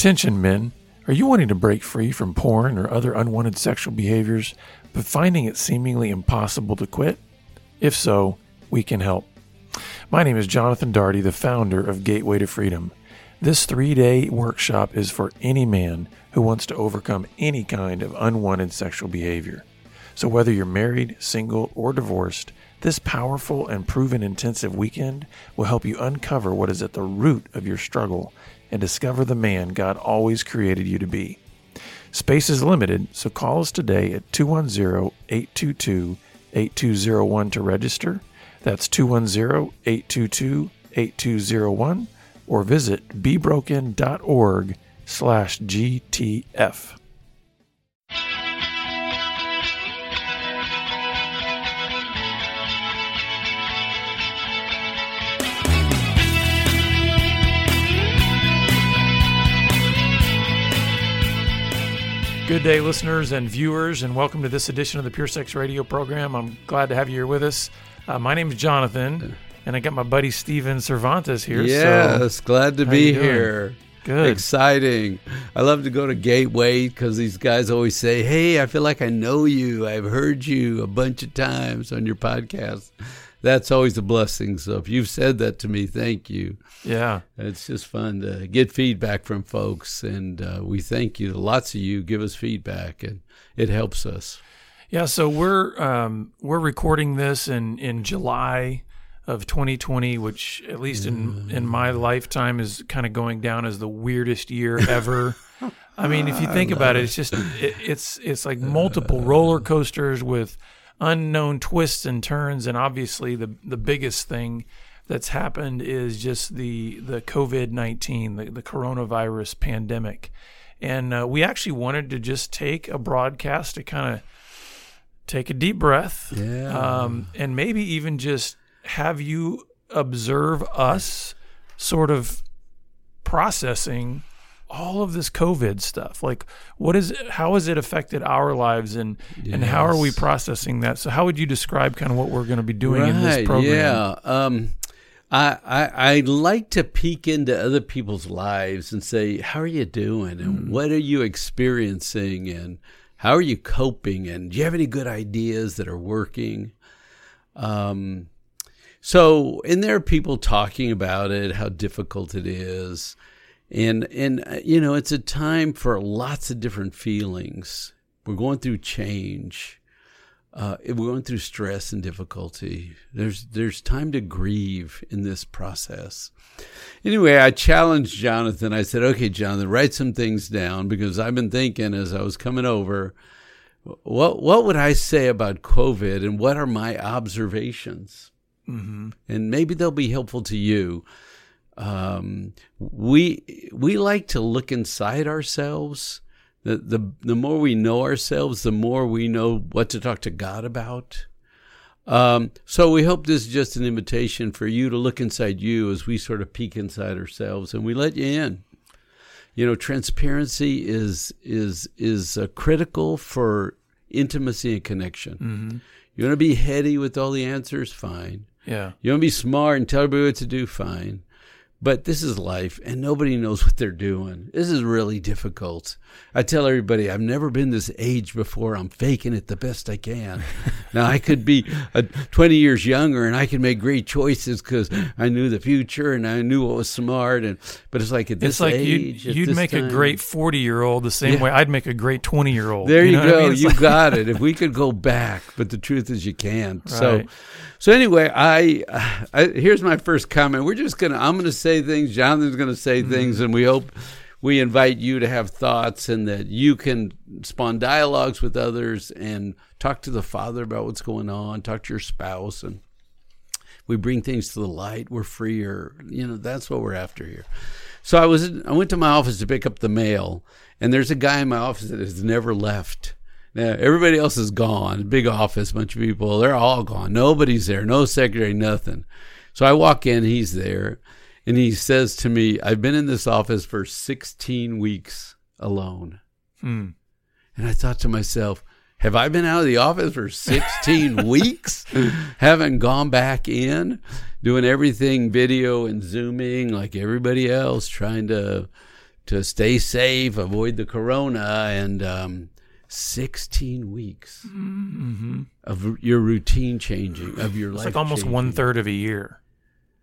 Attention, men. Are you wanting to break free from porn or other unwanted sexual behaviors, but finding it seemingly impossible to quit? If so, we can help. My name is Jonathan Daugherty, the founder of Gateway to Freedom. This three day workshop is for any man who wants to overcome any kind of unwanted sexual behavior. So, whether you're married, single, or divorced, this powerful and proven intensive weekend will help you uncover what is at the root of your struggle and discover the man God always created you to be. Space is limited, so call us today at 210 822 8201 to register. That's 210 822 8201 or visit bebroken.org slash GTF. Good day, listeners and viewers, and welcome to this edition of the Pure Sex Radio program. I'm glad to have you here with us. Uh, my name is Jonathan, and I got my buddy Steven Cervantes here. Yes, so glad to be here. Good. Exciting. I love to go to Gateway because these guys always say, Hey, I feel like I know you. I've heard you a bunch of times on your podcast. That's always a blessing. So if you've said that to me, thank you. Yeah. It's just fun to get feedback from folks. And uh, we thank you. Lots of you give us feedback, and it helps us. Yeah, so we're um, we're recording this in, in July of 2020, which at least in in my lifetime is kind of going down as the weirdest year ever. I mean, if you think about it, it's just it, it's it's like multiple roller coasters with unknown twists and turns, and obviously the the biggest thing that's happened is just the the COVID 19, the, the coronavirus pandemic, and uh, we actually wanted to just take a broadcast to kind of take a deep breath, Yeah. um, and maybe even just have you observe us sort of processing all of this COVID stuff. Like, what is how has it affected our lives, and and how are we processing that? So, how would you describe kind of what we're going to be doing in this program? Yeah. Um, I, I I like to peek into other people's lives and say, how are you doing, and Mm. what are you experiencing, and how are you coping, and do you have any good ideas that are working? Um, so, and there are people talking about it, how difficult it is, and and uh, you know, it's a time for lots of different feelings. We're going through change uh, we're going through stress and difficulty. There's there's time to grieve in this process. Anyway, I challenged Jonathan. I said, "Okay, Jonathan, write some things down because I've been thinking as I was coming over, what what would I say about COVID and what are my observations, hmm and maybe they'll be helpful to you." Um, we we like to look inside ourselves the, the the more we know ourselves, the more we know what to talk to God about. Um, so we hope this is just an invitation for you to look inside you as we sort of peek inside ourselves, and we let you in. You know, transparency is is is uh, critical for intimacy and connection. hmm You want to be heady with all the answers, fine. Yeah. You want to be smart and tell everybody what to do, fine. But this is life, and nobody knows what they're doing. This is really difficult. I tell everybody, I've never been this age before. I'm faking it the best I can. now, I could be uh, 20 years younger, and I could make great choices because I knew the future and I knew what was smart. And but it's like at this It's like age, you'd, you'd make a great 40 year old the same Yeah. way I'd make a great 20 year old. There you, know what I go. mean? You like- got it. If we could go back, but the truth is you can't. Right. so anyway, I, I here's my first comment. We're just gonna. I'm gonna say things. Jonathan's gonna say Mm-hmm. things, and we hope we invite you to have thoughts and that you can spawn dialogues with others and talk to the Father about what's going on. Talk to your spouse and. We bring things to the light. We're freer. You know, that's what we're after here. So I was I went to my office to pick up the mail, and there's a guy in my office that has never left. Now everybody else is gone. Big office, bunch of people. They're all gone. Nobody's there. No secretary. Nothing. So I walk in. He's there, and he says to me, "I've been in this office for 16 weeks alone." Hmm. And I thought to myself, have I been out of the office for 16 weeks? Haven't gone back in, doing everything video and zooming like everybody else, trying to to stay safe, avoid the corona, and um, 16 weeks of your routine changing, of your life. It's life. like almost changing. one third of a year.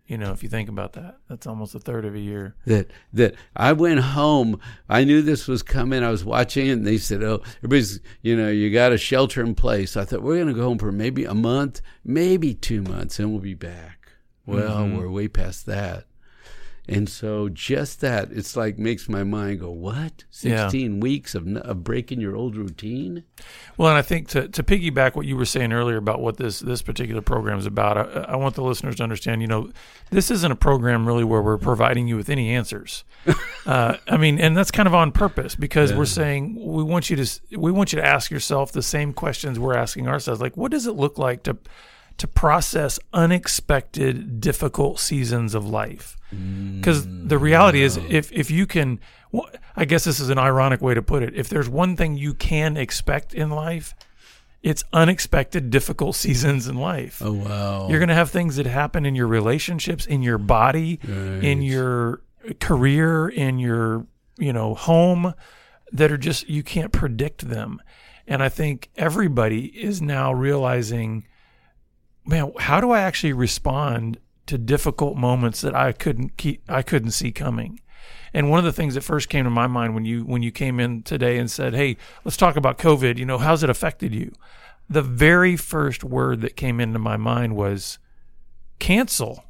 You know, if you think about that, that's almost a third of a year. that that I went home. I knew this was coming. I was watching it, and they said, "Oh, everybody's you know you got to shelter in place." I thought we're going to go home for maybe a month, maybe two months, and we'll be back. Well, Mm-hmm. we're way past that, and so just that it's like makes my mind go, "What? Yeah. Sixteen weeks of of breaking your old routine?" Well, and I think to, to piggyback what you were saying earlier about what this this particular program is about, I, I want the listeners to understand. You know, this isn't a program really where we're providing you with any answers. uh, I mean, and that's kind of on purpose because we're saying we want you to we want you to ask yourself the same questions we're asking ourselves. Like, what does it look like to to process unexpected, difficult seasons of life? Because the reality is, if if you can, well, I guess this is an ironic way to put it. If there's one thing you can expect in life, it's unexpected, difficult seasons in life. Oh wow! You're going to have things that happen in your relationships, in your body, in your career, in your you know home that are just you can't predict them. And I think everybody is now realizing, man, how do I actually respond to difficult moments that I couldn't keep I couldn't see coming? And one of the things that first came to my mind when you when you came in today and said, "Hey, let's talk about COVID. You know, how's it affected you?" The very first word that came into my mind was cancel.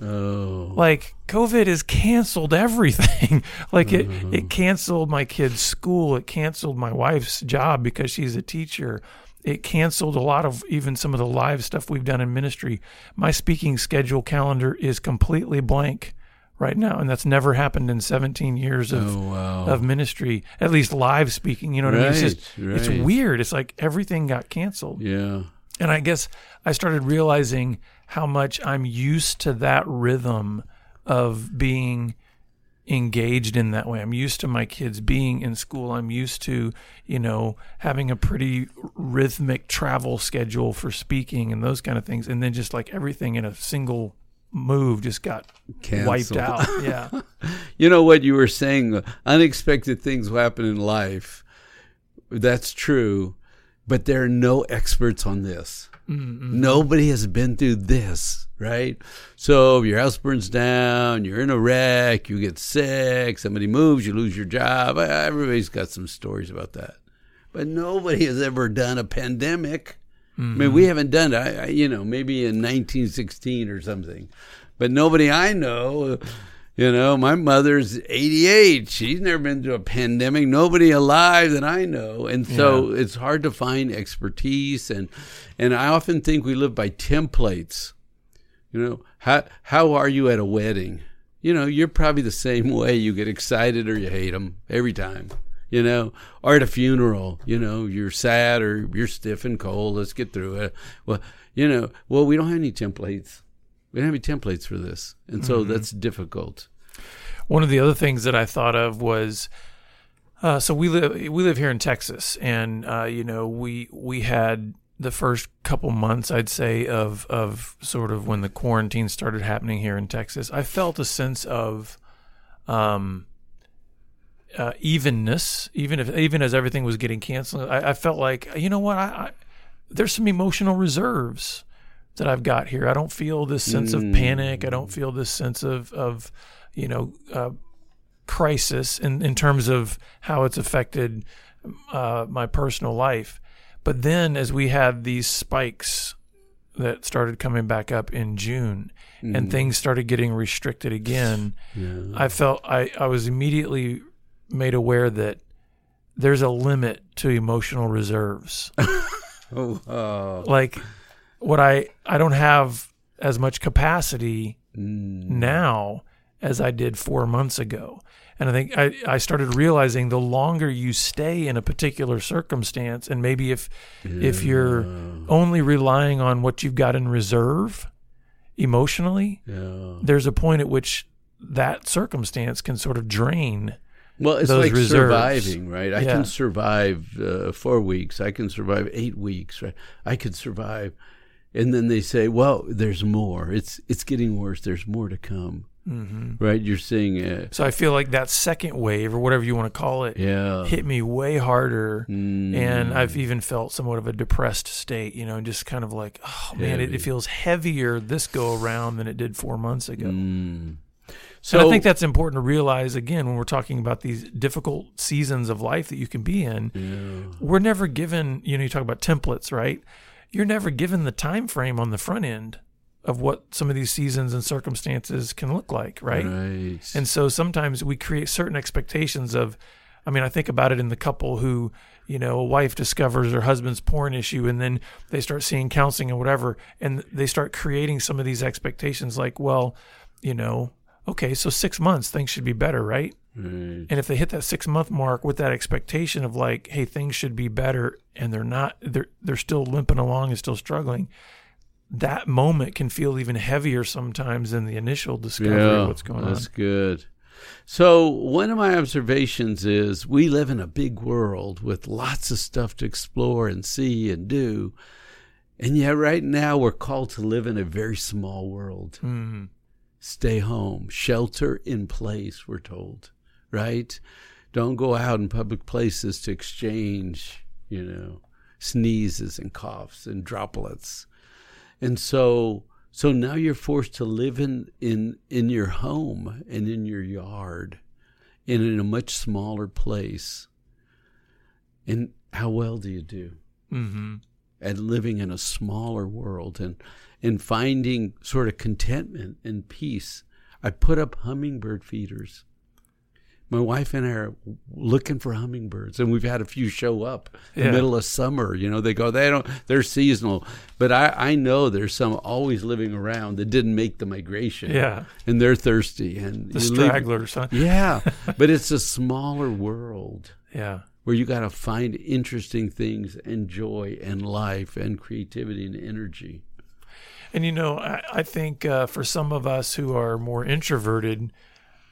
oh, Like COVID has canceled everything. like it it mm-hmm. canceled my kid's school, it canceled my wife's job because she's a teacher. It canceled a lot of even some of the live stuff we've done in ministry. My speaking schedule calendar is completely blank right now, and that's never happened in 17 years of oh wow! of ministry, at least live speaking. You know what I mean? It's just Right, it's weird. It's like everything got canceled. yeah. And I guess I started realizing how much I'm used to that rhythm of being engaged in that way. I'm used to my kids being in school. I'm used to, you know, having a pretty rhythmic travel schedule for speaking and those kind of things. And then just like everything in a single move just got wiped out. Yeah. You know what you were saying? Unexpected things will happen in life. That's true, but there are no experts on this. Nobody has been through this, right? So your house burns down, you're in a wreck, you get sick, somebody moves, you lose your job. Uh, Everybody's got some stories about that, but nobody has ever done a pandemic. I mean, we haven't done it. I, I, you know, maybe in 1916 or something, but nobody I know. You know, my mother's 88. She's never been through a pandemic. Nobody alive that I know. And so it's hard to find expertise and and I often think we live by templates. You know, how how are you at a wedding? You know, you're probably the same way. You get excited or you hate them every time. You know, or at a funeral, you know, you're sad or you're stiff and cold. Let's get through it. Well, you know, well, we don't have any templates. We don't have any templates for this, and so that's difficult. One of the other things that I thought of was, uh, so we live we live here in Texas, and uh, you know we we had the first couple months, I'd say, of of sort of when the quarantine started happening here in Texas. I felt a sense of, um, uh, evenness, even if even as everything was getting canceled. I, I felt like you know what I, I there's some emotional reserves that I've got here. I don't feel this sense of panic. I don't feel this sense of of you know uh, crisis in in terms of how it's affected uh, my personal life. But then as we had these spikes that started coming back up in June and things started getting restricted again, I felt I, I was immediately made aware that there's a limit to emotional reserves. Oh, uh, like what I I don't have as much capacity now as I did four months ago. And I think I, I started realizing the longer you stay in a particular circumstance, and maybe if if you're only relying on what you've got in reserve emotionally, yeah. there's a point at which that circumstance can sort of drain. Well, it's those like reserves. surviving, right? I Yeah. can survive uh, four weeks. I can survive eight weeks, right? I could survive, and then they say, "Well, there's more. It's it's getting worse. There's more to come." Mm-hmm. right? You're seeing it. So I feel like that second wave, or whatever you want to call it, Yeah. hit me way harder. Mm. And I've even felt somewhat of a depressed state, you know, and just kind of like, oh man, it, it feels heavier this go around than it did four months ago. Mm. So I think that's important to realize again when we're talking about these difficult seasons of life that you can be in. Yeah. We're never given, you know, you talk about templates, right? You're never given the time frame on the front end of what some of these seasons and circumstances can look like, right? Right. And so sometimes we create certain expectations of, I mean, I think about it in the couple who, you know, a wife discovers her husband's porn issue and then they start seeing counseling and whatever, and they start creating some of these expectations like, well, you know, okay, so six months, things should be better, right? Right. And if they hit that six month mark with that expectation of like, hey, things should be better, and they're not, they're they're still limping along and still struggling, that moment can feel even heavier sometimes than the initial discovery of what's going on. That's good. So, one of my observations is we live in a big world with lots of stuff to explore and see and do. And yet, right now, we're called to live in a very small world. Mm. Stay home, shelter in place, we're told, right? Don't go out in public places to exchange, you know, sneezes and coughs and droplets. And so, so now you're forced to live in, in, in your home and in your yard and in a much smaller place. And how well do you do hmm at living in a smaller world and, and finding sort of contentment and peace? I put up hummingbird feeders. My wife and I are looking for hummingbirds, and we've had a few show up in Yeah. the middle of summer. You know, they go, they don't, they're seasonal, but I, I know there's some always living around that didn't make the migration. Yeah. and they're thirsty and The stragglers, huh? yeah, but it's a smaller world Yeah. where you got to find interesting things and joy and life and creativity and energy. And you know, I, I think uh, for some of us who are more introverted,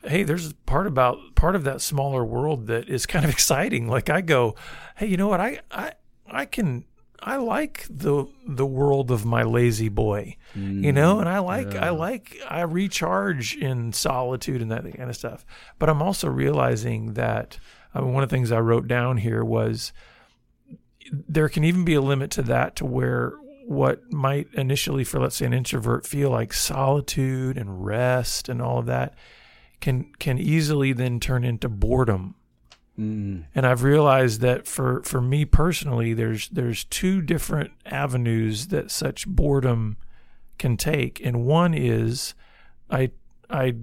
hey, there's part about part of that smaller world that is kind of exciting. Like I go, hey, you know what? I I I can I like the the world of my La-Z-Boy, you know, mm, and I like I like I recharge in solitude and that kind of stuff. But I'm also realizing that I mean, one of the things I wrote down here was there can even be a limit to that to where what might initially for let's say an introvert feel like solitude and rest and all of that can can easily then turn into boredom Mm. and I've realized that for for me personally there's there's two different avenues that such boredom can take and one is I I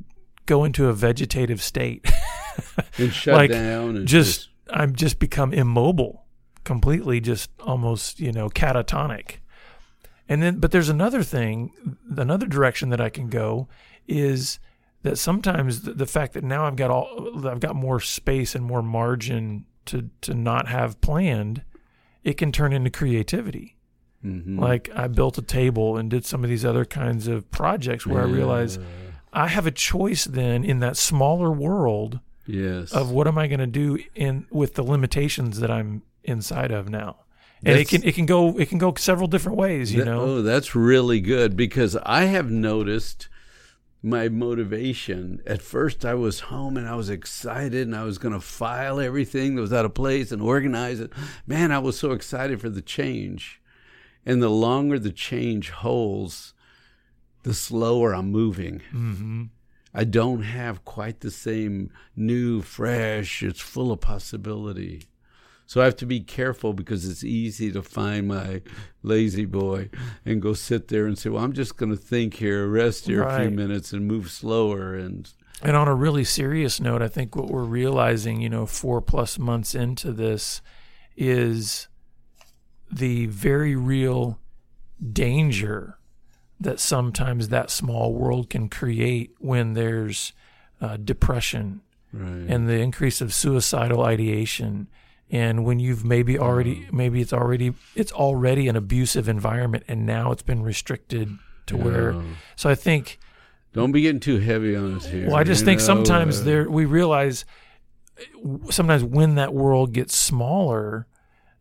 go into a vegetative state And shut Like, down and just I'm just become immobile, completely just almost, you know, catatonic. And then but there's another thing, another direction that I can go is that sometimes the, the fact that now I've got all I've got more space and more margin to to not have planned, it can turn into creativity. Mhm. Like I built a table and did some of these other kinds of projects where I realized I have a choice then in that smaller world yes of what am I going to do in with the limitations that I'm inside of now. And it can it can go it can go several different ways, you That- know. Oh, that's really good because I have noticed my motivation. At first, I was home and I was excited and I was going to file everything that was out of place and organize it. Man, I was so excited for the change. And the longer the change holds, the slower I'm moving. hmm I don't have quite the same new, fresh, it's full of possibility. So I have to be careful because it's easy to find my La-Z-Boy and go sit there and say, "Well, I'm just going to think here, rest here a few minutes, and move slower." And And on a really serious note, I think what we're realizing, you know, four plus months into this is the very real danger that sometimes that small world can create when there's uh, depression right, and the increase of suicidal ideation and when you've maybe already maybe it's already it's already an abusive environment and now it's been restricted to where so i think don't be getting too heavy on us here. well i just you think know, sometimes uh, there we realize sometimes when that world gets smaller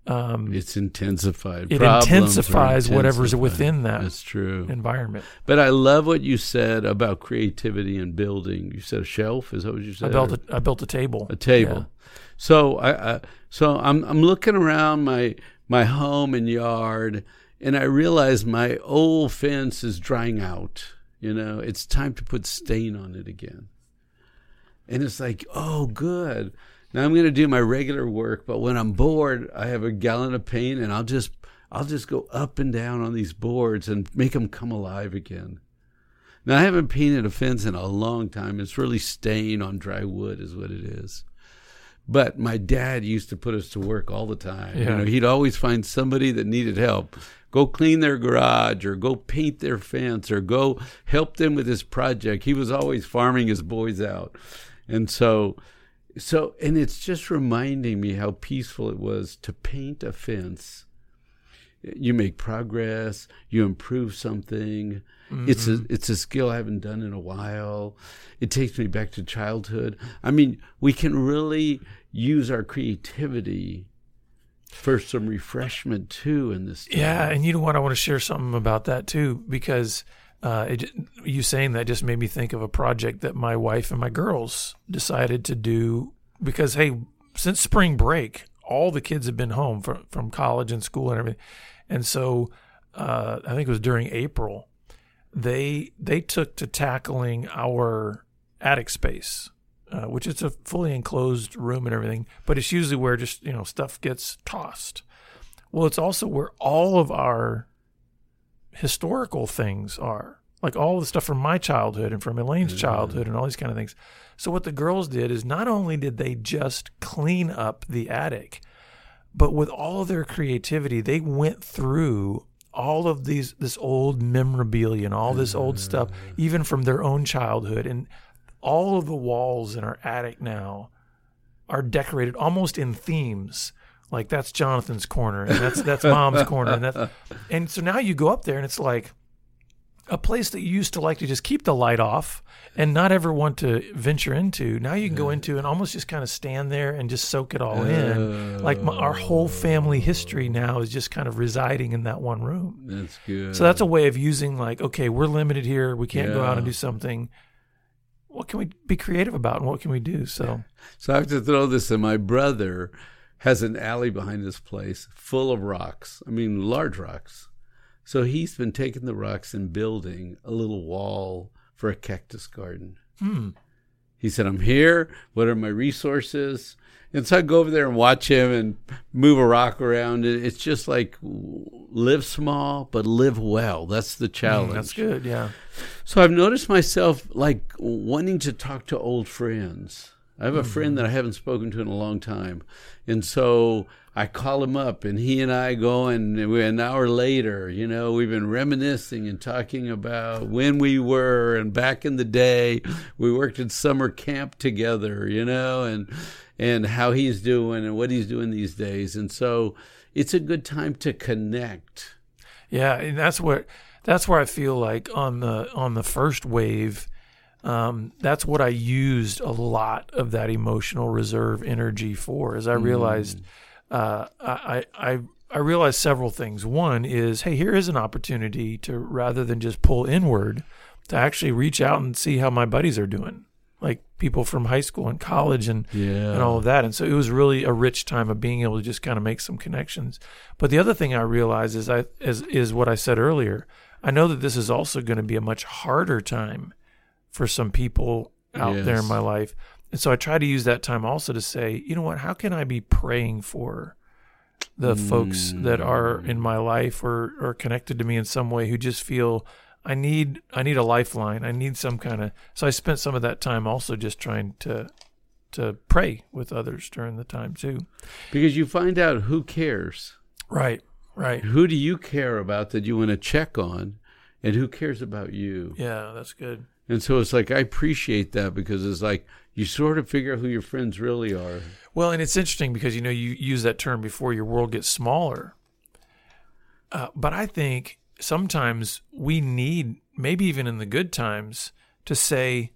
um, It's intensified. it Problems intensifies whatever's within that That's true. environment. But I love what you said about creativity and building. You said a shelf. Is that what you said? I built a, I built a table. a table. So I, I so I'm I'm looking around my my home and yard, and I realize my old fence is drying out. You know, it's time to put stain on it again. And it's like, oh, good. Now I'm going to do my regular work, but when I'm bored, I have a gallon of paint, and I'll just I'll just go up and down on these boards and make them come alive again. Now I haven't painted a fence in a long time. It's really stained on dry wood, is what it is. But my dad used to put us to work all the time. You Yeah. know, he'd always find somebody that needed help. Go clean their garage or go paint their fence or go help them with this project. He was always farming his boys out. And so so and it's just reminding me how peaceful it was to paint a fence. You make progress, you improve something. It's a mm-hmm. it's a skill I haven't done in a while. It takes me back to childhood. I mean, we can really use our creativity for some refreshment too in this. time. Yeah, and you know what? I want to share something about that too because uh, it, you saying that just made me think of a project that my wife and my girls decided to do because hey, since spring break, all the kids have been home from from college and school and everything, and so uh, I think it was during April they they took to tackling our attic space. Uh, which is a fully enclosed room and everything, but it's usually where just you know stuff gets tossed. Well, it's also where all of our historical things are, like all the stuff from my childhood and from Elaine's mm-hmm. childhood and all these kind of things. So what the girls did is not only did they just clean up the attic, but with all of their creativity, they went through all of these this old memorabilia and all this old mm-hmm. stuff, even from their own childhood, and all of the walls in our attic now are decorated almost in themes. Like that's Jonathan's corner, and that's that's Mom's corner, and that's and so now you go up there and it's like a place that you used to like to just keep the light off and not ever want to venture into. Now you can go into and almost just kind of stand there and just soak it all in. Like my, our whole oh. family history now is just kind of residing in that one room. That's good. So that's a way of using like, okay, we're limited here. We can't go out and do something. What can we be creative about and what can we do? So So I have to throw this in. My brother has an alley behind his place full of rocks. I mean, large rocks. So he's been taking the rocks and building a little wall for a cactus garden. hmm. He said, I'm here. What are my resources? And so I go over there and watch him and move a rock around. It- It's just like live small, but live well. That's the challenge. Mm, that's good. Yeah. So I've noticed myself like wanting to talk to old friends. I have a friend that I haven't spoken to in a long time. And so I call him up and he and I go and an hour later, you know, we've been reminiscing and talking about when we were and back in the day we worked at summer camp together, you know, and and how he's doing and what he's doing these days. And so it's a good time to connect. Yeah, and that's what that's where I feel like on the on the first wave, um, that's what I used a lot of that emotional reserve energy for. As I realized, uh, I I I realized several things. One is, hey, here is an opportunity to rather than just pull inward, to actually reach out and see how my buddies are doing, like people from high school and college and Yeah. and all of that. And so it was really a rich time of being able to just kind of make some connections. But the other thing I realized is I is is what I said earlier. I know that this is also going to be a much harder time for some people out there in my life. And so I try to use that time also to say, you know what, how can I be praying for the folks that are hmm. in my life or or connected to me in some way who just feel I need I need a lifeline. I need some kind of so I spent some of that time also just trying to to pray with others during the time too. Because you find out who cares. Right. Right. Who do you care about that you want to check on, and who cares about you? Yeah, that's good. And so it's like I appreciate that because it's like you sort of figure out who your friends really are. Well, and it's interesting because you know you use that term before your world gets smaller. Uh, but I think sometimes we need, maybe even in the good times, to say,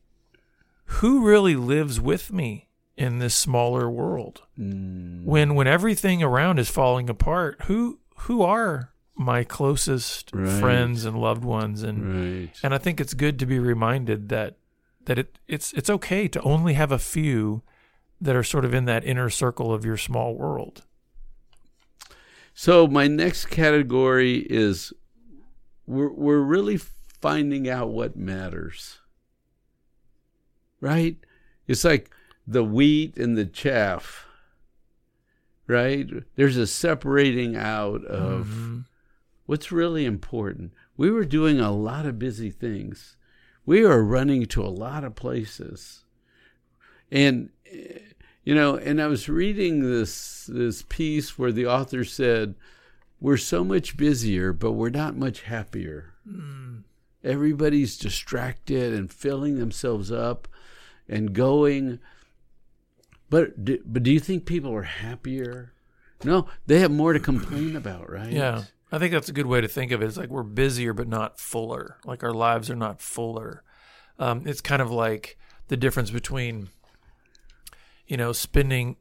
who really lives with me in this smaller world. Mm. When when everything around is falling apart, who who are my closest Right. friends and loved ones and Right. and I think it's good to be reminded that that it it's it's okay to only have a few that are sort of in that inner circle of your small world. So my next category is we're we're really finding out what matters. Right? It's like the wheat and the chaff. Right? There's a separating out of Mhm. What's really important. We were doing a lot of busy things. We were running to a lot of places. And you know, and I was reading this this piece where the author said, "We're so much busier, but we're not much happier. Hmm. Everybody's distracted and filling themselves up and going. But do, but do you think people are happier? No, they have more to complain about, right? Yeah. I think that's a good way to think of it. It's like we're busier but not fuller. Like our lives are not fuller. Um, it's kind of like the difference between, you know, spending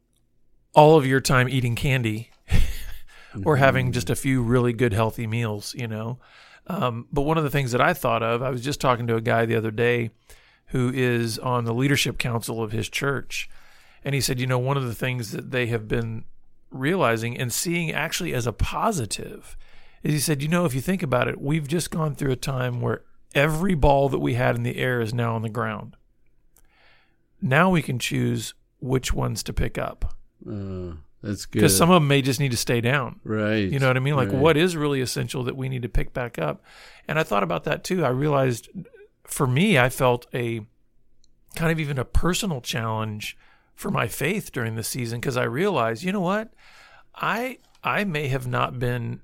all of your time eating candy or having just a few really good healthy meals, you know. Um, but one of the things that I thought of, I was just talking to a guy the other day who is on the leadership council of his church. And he said, you know, one of the things that they have been realizing and seeing actually as a positive is he said, you know, if you think about it, we've just gone through a time where every ball that we had in the air is now on the ground. Now we can choose which ones to pick up Uh, that's good. because some of them may just need to stay down. right. You know what I mean? Like, right. what is really essential that we need to pick back up? And I thought about that too. I realized for me, I felt a kind of even a personal challenge for my faith during the season because I realized, you know what? I I may have not been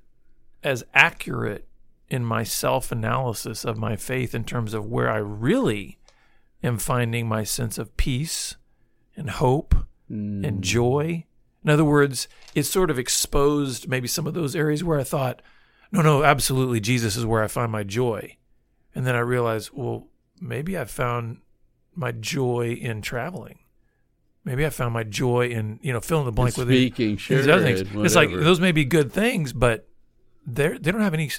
as accurate in my self analysis of my faith in terms of where I really am finding my sense of peace and hope Mm. and joy. In other words, it sort of exposed maybe some of those areas where I thought, no, no, absolutely, Jesus is where I find my joy. And then I realized, well, maybe I found my joy in traveling. Maybe I found my joy in, you know, fill in the blank with it. speaking, sure. These other things. It's like those may be good things, but they they don't have any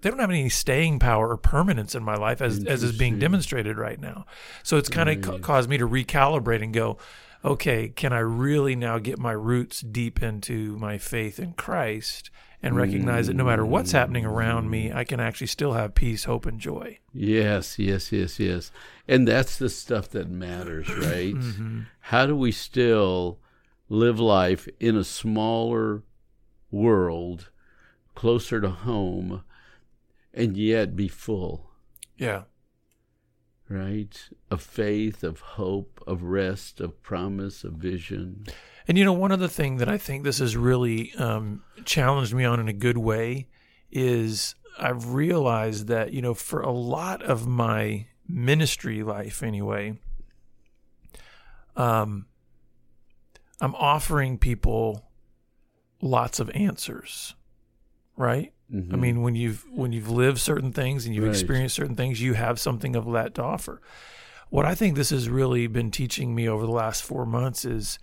they don't have any staying power or permanence in my life as as is being demonstrated right now. So it's kind of ca- caused me to recalibrate and go, okay, can I really now get my roots deep into my faith in Christ and recognize that no matter what's happening around me, I can actually still have peace, hope, and joy. Yes, yes, yes, yes. And that's the stuff that matters, right? Mm-hmm. How do we still live life in a smaller world, closer to home, and yet be full, Yeah. right? Of faith, of hope, of rest, of promise, of vision. And you know, one other thing that I think this has really um, challenged me on in a good way is I've realized that you know, for a lot of my ministry life, anyway, um, I'm offering people lots of answers, right? I Mhm. mean, when you've when you've lived certain things and you've Right. experienced certain things, you have something of that to offer. What I think this has really been teaching me over the last four months is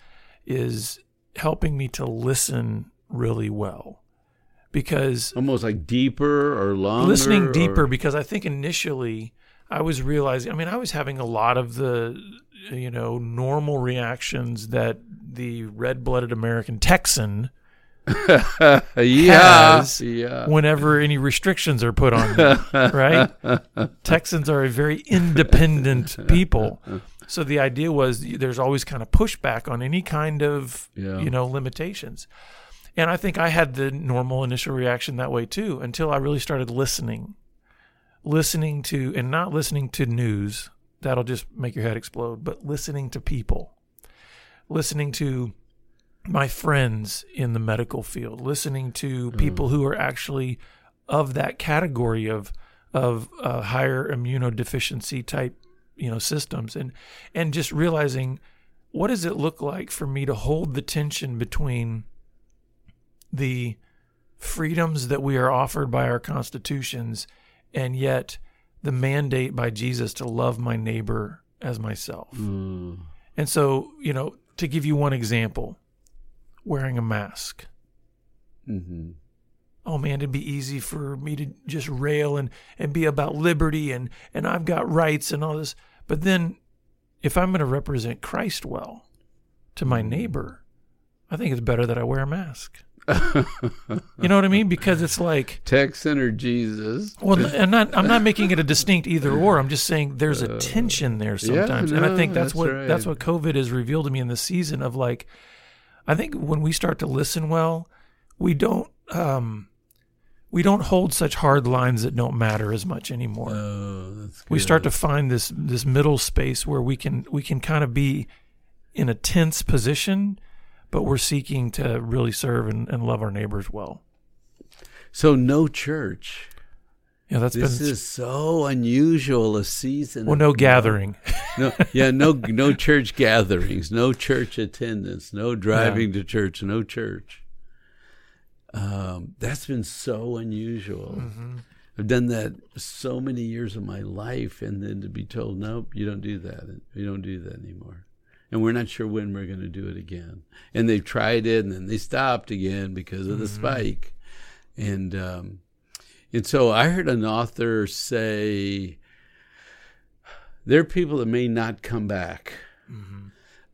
is helping me to listen really well, because almost like deeper or longer. listening or- deeper. Because I think initially I was realizing. I mean, I was having a lot of the you know normal reactions that the red-blooded American Texan yeah, whenever any restrictions are put on me, right? Texans are a very independent people. So the idea was there's always kind of pushback on any kind of, Yeah. you know, limitations. And I think I had the normal initial reaction that way too until I really started listening. Listening to and not listening to news, that'll just make your head explode, but listening to people. Listening to my friends in the medical field, listening to people who are actually of that category of of uh, higher immunodeficiency type, you know, systems, and and just realizing what does it look like for me to hold the tension between the freedoms that we are offered by our constitutions and yet the mandate by Jesus to love my neighbor as myself. Mm. And so, you know, to give you one example, wearing a mask. Mm-hmm. Oh man, it'd be easy for me to just rail and, and be about liberty and, and I've got rights and all this. But then if I'm going to represent Christ well to my neighbor, I think it's better that I wear a mask. you know what I mean? Because it's like Tech Center Jesus. well, I'm not. I'm not making it a distinct either or. I'm just saying there's a tension there sometimes, and I think that's, that's what right. that's what COVID has revealed to me in this season of like, I think when we start to listen well, we don't um, we don't hold such hard lines that don't matter as much anymore. Oh, we start to find this this middle space where we can we can kind of be in a tense position, but we're seeking to really serve and, and love our neighbors well. So no church. Yeah, that's This been is so unusual a season. well, no gathering. no, yeah, no, no church gatherings, no church attendance, no driving to church, no church. Um, that's been so unusual. Mm-hmm. I've done that so many years of my life, and then to be told, nope, you don't do that. You don't do that anymore. And we're not sure when we're going to do it again. And they've tried it, and then they stopped again because of the Mm-hmm. spike. And um, and so I heard an author say, there are people that may not come back.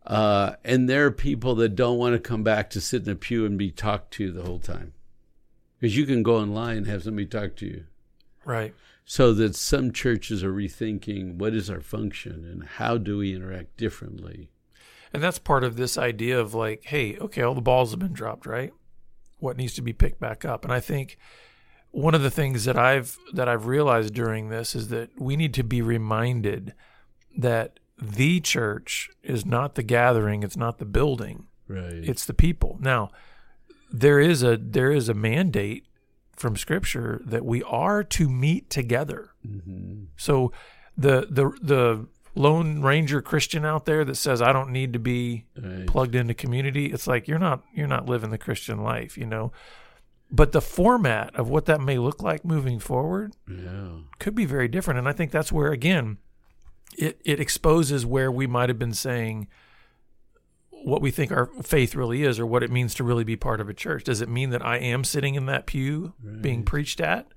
Uh, and there are people that don't want to come back to sit in a pew and be talked to the whole time. Because you can go online and have somebody talk to you. Right. So that some churches are rethinking what is our function and how do we interact differently. And that's part of this idea of like, hey, okay, all the balls have been dropped, right? What needs to be picked back up? And I think one of the things that I've that I've realized during this is that we need to be reminded that the church is not the gathering, it's not the building, Right. it's the people. Now, there is a there is a mandate from scripture that we are to meet together. hmm So the the the lone ranger Christian out there that says I don't need to be Right. plugged into community, it's like you're not you're not living the Christian life, you know. But the format of what that may look like moving forward Yeah. could be very different, and I think that's where again it it exposes where we might have been saying what we think our faith really is or what it means to really be part of a church. Does it mean that I am sitting in that pew being preached at?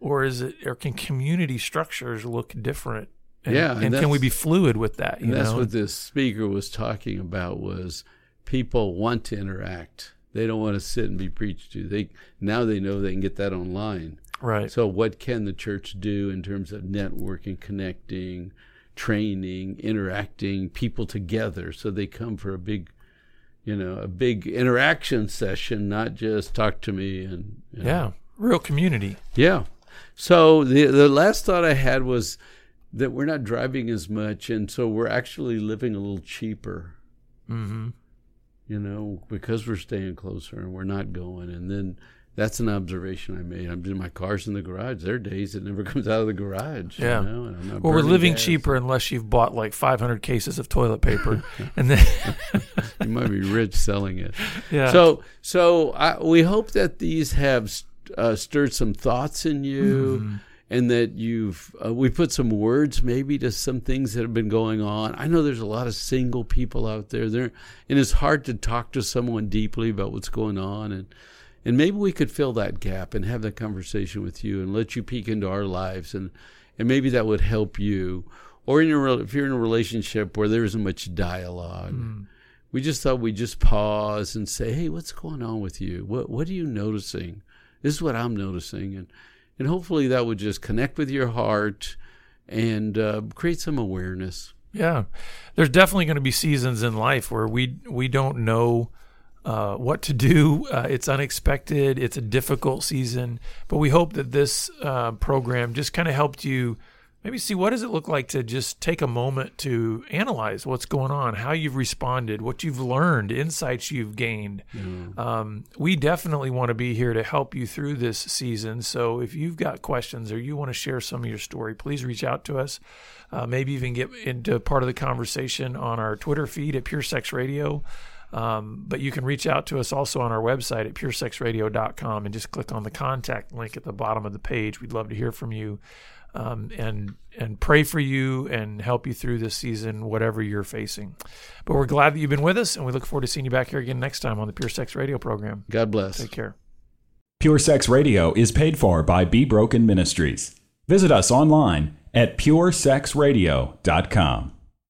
Or is it or can community structures look different? And, Yeah, and and, can we be fluid with that? You And that's know? what this speaker was talking about was people want to interact. They don't want to sit and be preached to. They now they know they can get that online. right. So what can the church do in terms of networking, connecting, training, interacting people together so they come for a big you know, a big interaction session, not just talk to me and you know. yeah. Real community. Yeah. So the the last thought I had was that we're not driving as much, and so we're actually living a little cheaper. Mm-hmm. You know, because we're staying closer and we're not going. And then that's an observation I made. I'm doing my car's in the garage. There are days it never comes out of the garage. Yeah. You know, and I'm not Well, we're living gas. cheaper unless you've bought like 500 cases of toilet paper, and then You might be rich selling it. yeah. So, so I, we hope that these have uh, stirred some thoughts in you, Mm-hmm. And that you've uh, we put some words maybe to some things that have been going on. I know there's a lot of single people out there there, and it's hard to talk to someone deeply about what's going on, and and maybe we could fill that gap and have that conversation with you and let you peek into our lives, and and maybe that would help you. Or in your, if you're in a relationship where there isn't much dialogue, Mm. we just thought we'd just pause and say, "Hey, what's going on with you? What What are you noticing? This is what I'm noticing," and and hopefully that would just connect with your heart and uh, create some awareness. Yeah, there's definitely going to be seasons in life where we we don't know uh, what to do. Uh, it's unexpected. It's a difficult season, but we hope that this uh, program just kind of helped you maybe see what does it look like to just take a moment to analyze what's going on, how you've responded, what you've learned, insights you've gained. Um, we definitely want to be here to help you through this season. So if you've got questions or you want to share some of your story, please reach out to us. Uh, maybe even get into part of the conversation on our Twitter feed at Pure Sex Radio. Um, but you can reach out to us also on our website at puresexradio.com and just click on the contact link at the bottom of the page. We'd love to hear from you. Um, and and pray for you and help you through this season, whatever you're facing. But we're glad that you've been with us, and we look forward to seeing you back here again next time on the Pure Sex Radio program. God bless. Take care. Pure Sex Radio is paid for by Be Broken Ministries. Visit us online at puresexradio.com.